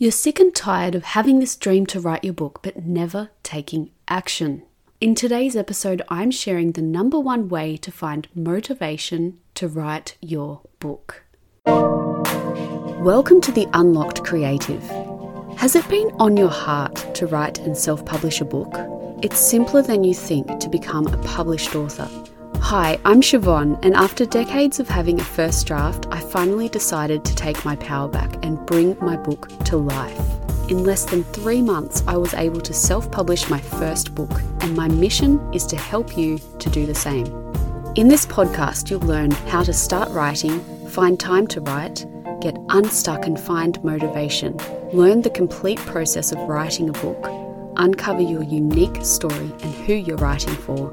You're sick and tired of having this dream to write your book but never taking action. In today's episode, I'm sharing the number one way to find motivation to write your book. Welcome to the Unlocked Creative. Has it been on your heart to write and self publish a book? It's simpler than you think to become a published author. Hi, I'm Siobhan, and after decades of having a first draft, I finally decided to take my power back and bring my book to life. In less than three months, I was able to self publish my first book, and my mission is to help you to do the same. In this podcast, you'll learn how to start writing, find time to write, get unstuck and find motivation, learn the complete process of writing a book, uncover your unique story and who you're writing for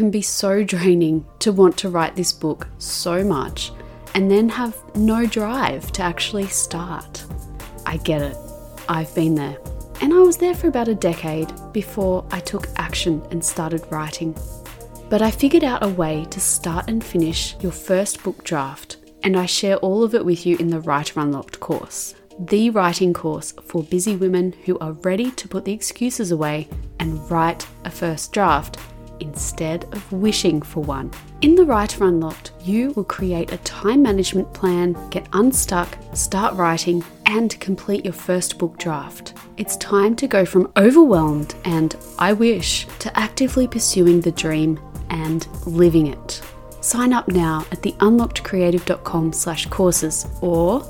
Can be so draining to want to write this book so much and then have no drive to actually start. I get it. I've been there. And I was there for about a decade before I took action and started writing. But I figured out a way to start and finish your first book draft, and I share all of it with you in the Writer Unlocked course, the writing course for busy women who are ready to put the excuses away and write a first draft instead of wishing for one. In the Writer Unlocked, you will create a time management plan, get unstuck, start writing, and complete your first book draft. It's time to go from overwhelmed and I wish to actively pursuing the dream and living it. Sign up now at theunlockedcreative.com slash courses or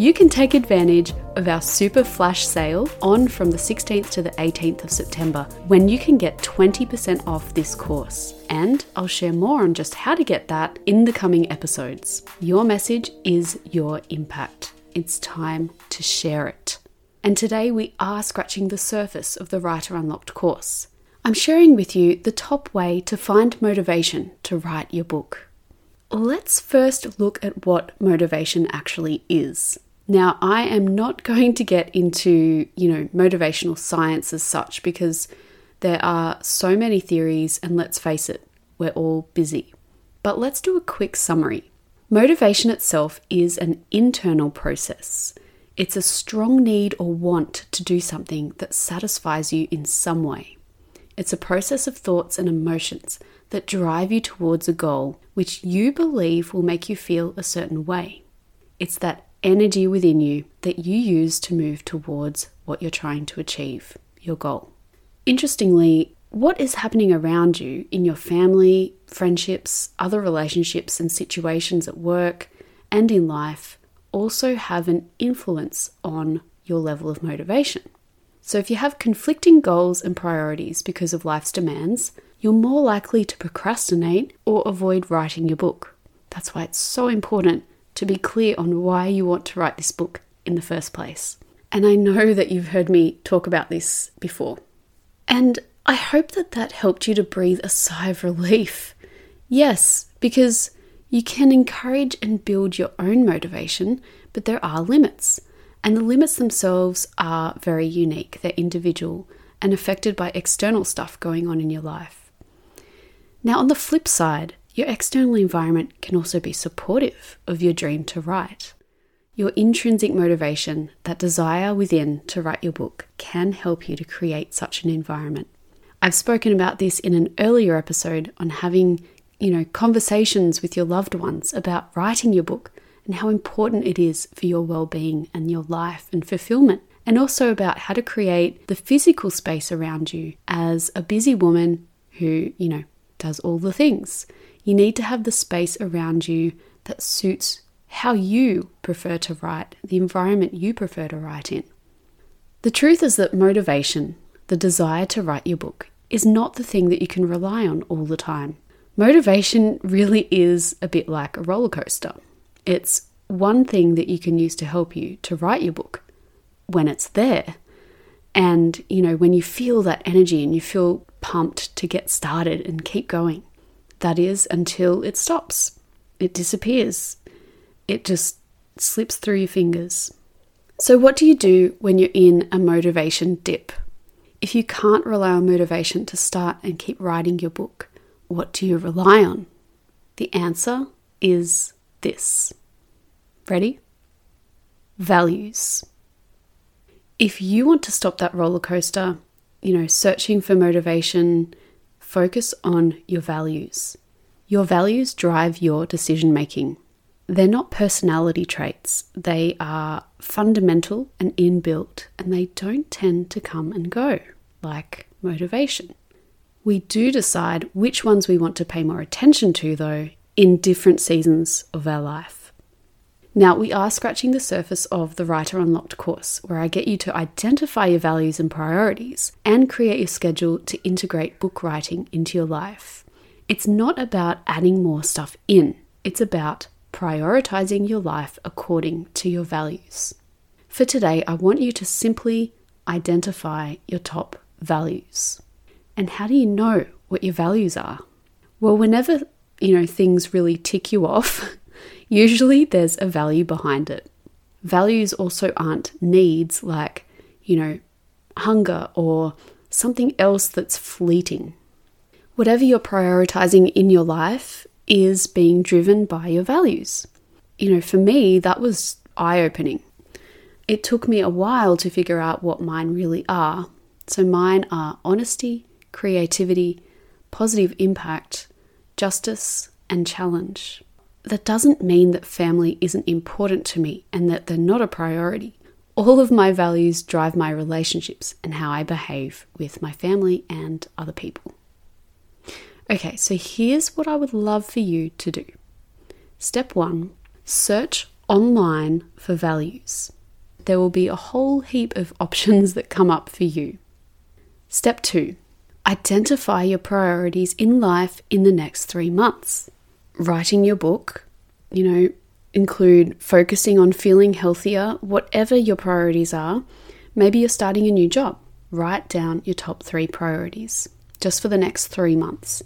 you can take advantage of our super flash sale on from the 16th to the 18th of September when you can get 20% off this course. And I'll share more on just how to get that in the coming episodes. Your message is your impact. It's time to share it. And today we are scratching the surface of the Writer Unlocked course. I'm sharing with you the top way to find motivation to write your book. Let's first look at what motivation actually is. Now, I am not going to get into, you know, motivational science as such because there are so many theories, and let's face it, we're all busy. But let's do a quick summary. Motivation itself is an internal process. It's a strong need or want to do something that satisfies you in some way. It's a process of thoughts and emotions that drive you towards a goal which you believe will make you feel a certain way. It's that energy within you that you use to move towards what you're trying to achieve, your goal. Interestingly, what is happening around you in your family, friendships, other relationships, and situations at work and in life also have an influence on your level of motivation. So, if you have conflicting goals and priorities because of life's demands, you're more likely to procrastinate or avoid writing your book. That's why it's so important to be clear on why you want to write this book in the first place. And I know that you've heard me talk about this before. And I hope that that helped you to breathe a sigh of relief. Yes, because you can encourage and build your own motivation, but there are limits. And the limits themselves are very unique, they're individual and affected by external stuff going on in your life. Now, on the flip side, your external environment can also be supportive of your dream to write. Your intrinsic motivation, that desire within to write your book, can help you to create such an environment. I've spoken about this in an earlier episode on having, you know, conversations with your loved ones about writing your book and how important it is for your well-being and your life and fulfillment. And also about how to create the physical space around you as a busy woman who, you know, does all the things. You need to have the space around you that suits how you prefer to write, the environment you prefer to write in. The truth is that motivation, the desire to write your book, is not the thing that you can rely on all the time. Motivation really is a bit like a roller coaster. It's one thing that you can use to help you to write your book, when it's there. And, you know, when you feel that energy and you feel pumped to get started and keep going, that is until it stops, it disappears, it just slips through your fingers. So, what do you do when you're in a motivation dip? If you can't rely on motivation to start and keep writing your book, what do you rely on? The answer is this. Ready? Values. If you want to stop that roller coaster, you know, searching for motivation, focus on your values. Your values drive your decision making. They're not personality traits, they are fundamental and inbuilt, and they don't tend to come and go like motivation. We do decide which ones we want to pay more attention to, though, in different seasons of our life. Now, we are scratching the surface of the Writer Unlocked course, where I get you to identify your values and priorities and create your schedule to integrate book writing into your life. It's not about adding more stuff in, it's about prioritizing your life according to your values. For today, I want you to simply identify your top values. And how do you know what your values are? Well, whenever, you know, things really tick you off, usually there's a value behind it. Values also aren't needs like, you know, hunger or something else that's fleeting. Whatever you're prioritizing in your life is being driven by your values. You know, for me, that was eye opening. It took me a while to figure out what mine really are. So, mine are honesty, creativity, positive impact, justice, and challenge. That doesn't mean that family isn't important to me and that they're not a priority. All of my values drive my relationships and how I behave with my family and other people. Okay, so here's what I would love for you to do. Step one search online for values. There will be a whole heap of options that come up for you. Step two identify your priorities in life in the next three months. Writing your book, you know, include focusing on feeling healthier, whatever your priorities are. Maybe you're starting a new job. Write down your top three priorities just for the next three months.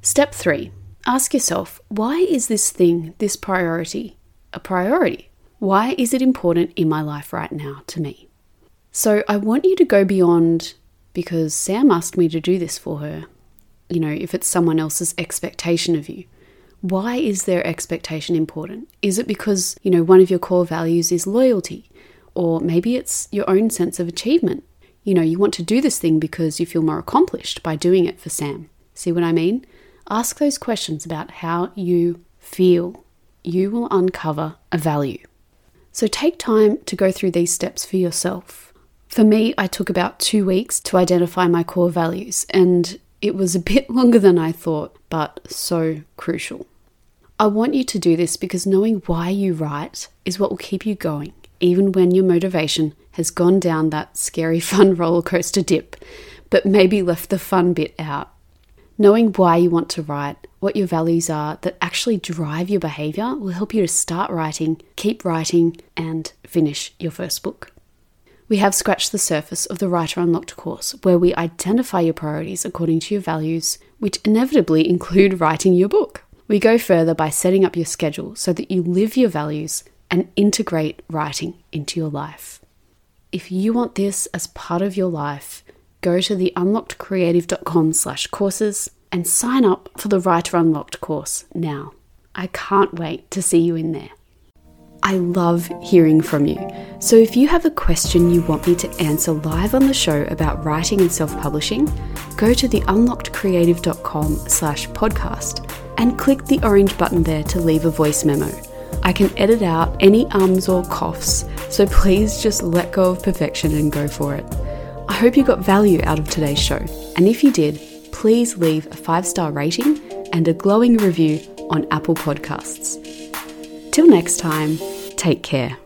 Step three ask yourself why is this thing, this priority, a priority? Why is it important in my life right now to me? So I want you to go beyond because Sam asked me to do this for her. You know, if it's someone else's expectation of you. Why is their expectation important? Is it because, you know, one of your core values is loyalty? Or maybe it's your own sense of achievement. You know, you want to do this thing because you feel more accomplished by doing it for Sam. See what I mean? Ask those questions about how you feel. You will uncover a value. So take time to go through these steps for yourself. For me, I took about two weeks to identify my core values, and it was a bit longer than I thought, but so crucial. I want you to do this because knowing why you write is what will keep you going, even when your motivation has gone down that scary, fun roller coaster dip, but maybe left the fun bit out. Knowing why you want to write, what your values are that actually drive your behavior will help you to start writing, keep writing, and finish your first book. We have scratched the surface of the Writer Unlocked course, where we identify your priorities according to your values, which inevitably include writing your book. We go further by setting up your schedule so that you live your values and integrate writing into your life. If you want this as part of your life, go to the unlockedcreative.com slash courses and sign up for the Writer Unlocked course now. I can't wait to see you in there. I love hearing from you. So if you have a question you want me to answer live on the show about writing and self-publishing, go to the unlockedcreative.com slash podcast and click the orange button there to leave a voice memo. I can edit out any ums or coughs, so please just let go of perfection and go for it. I hope you got value out of today's show, and if you did, please leave a five star rating and a glowing review on Apple Podcasts. Till next time, take care.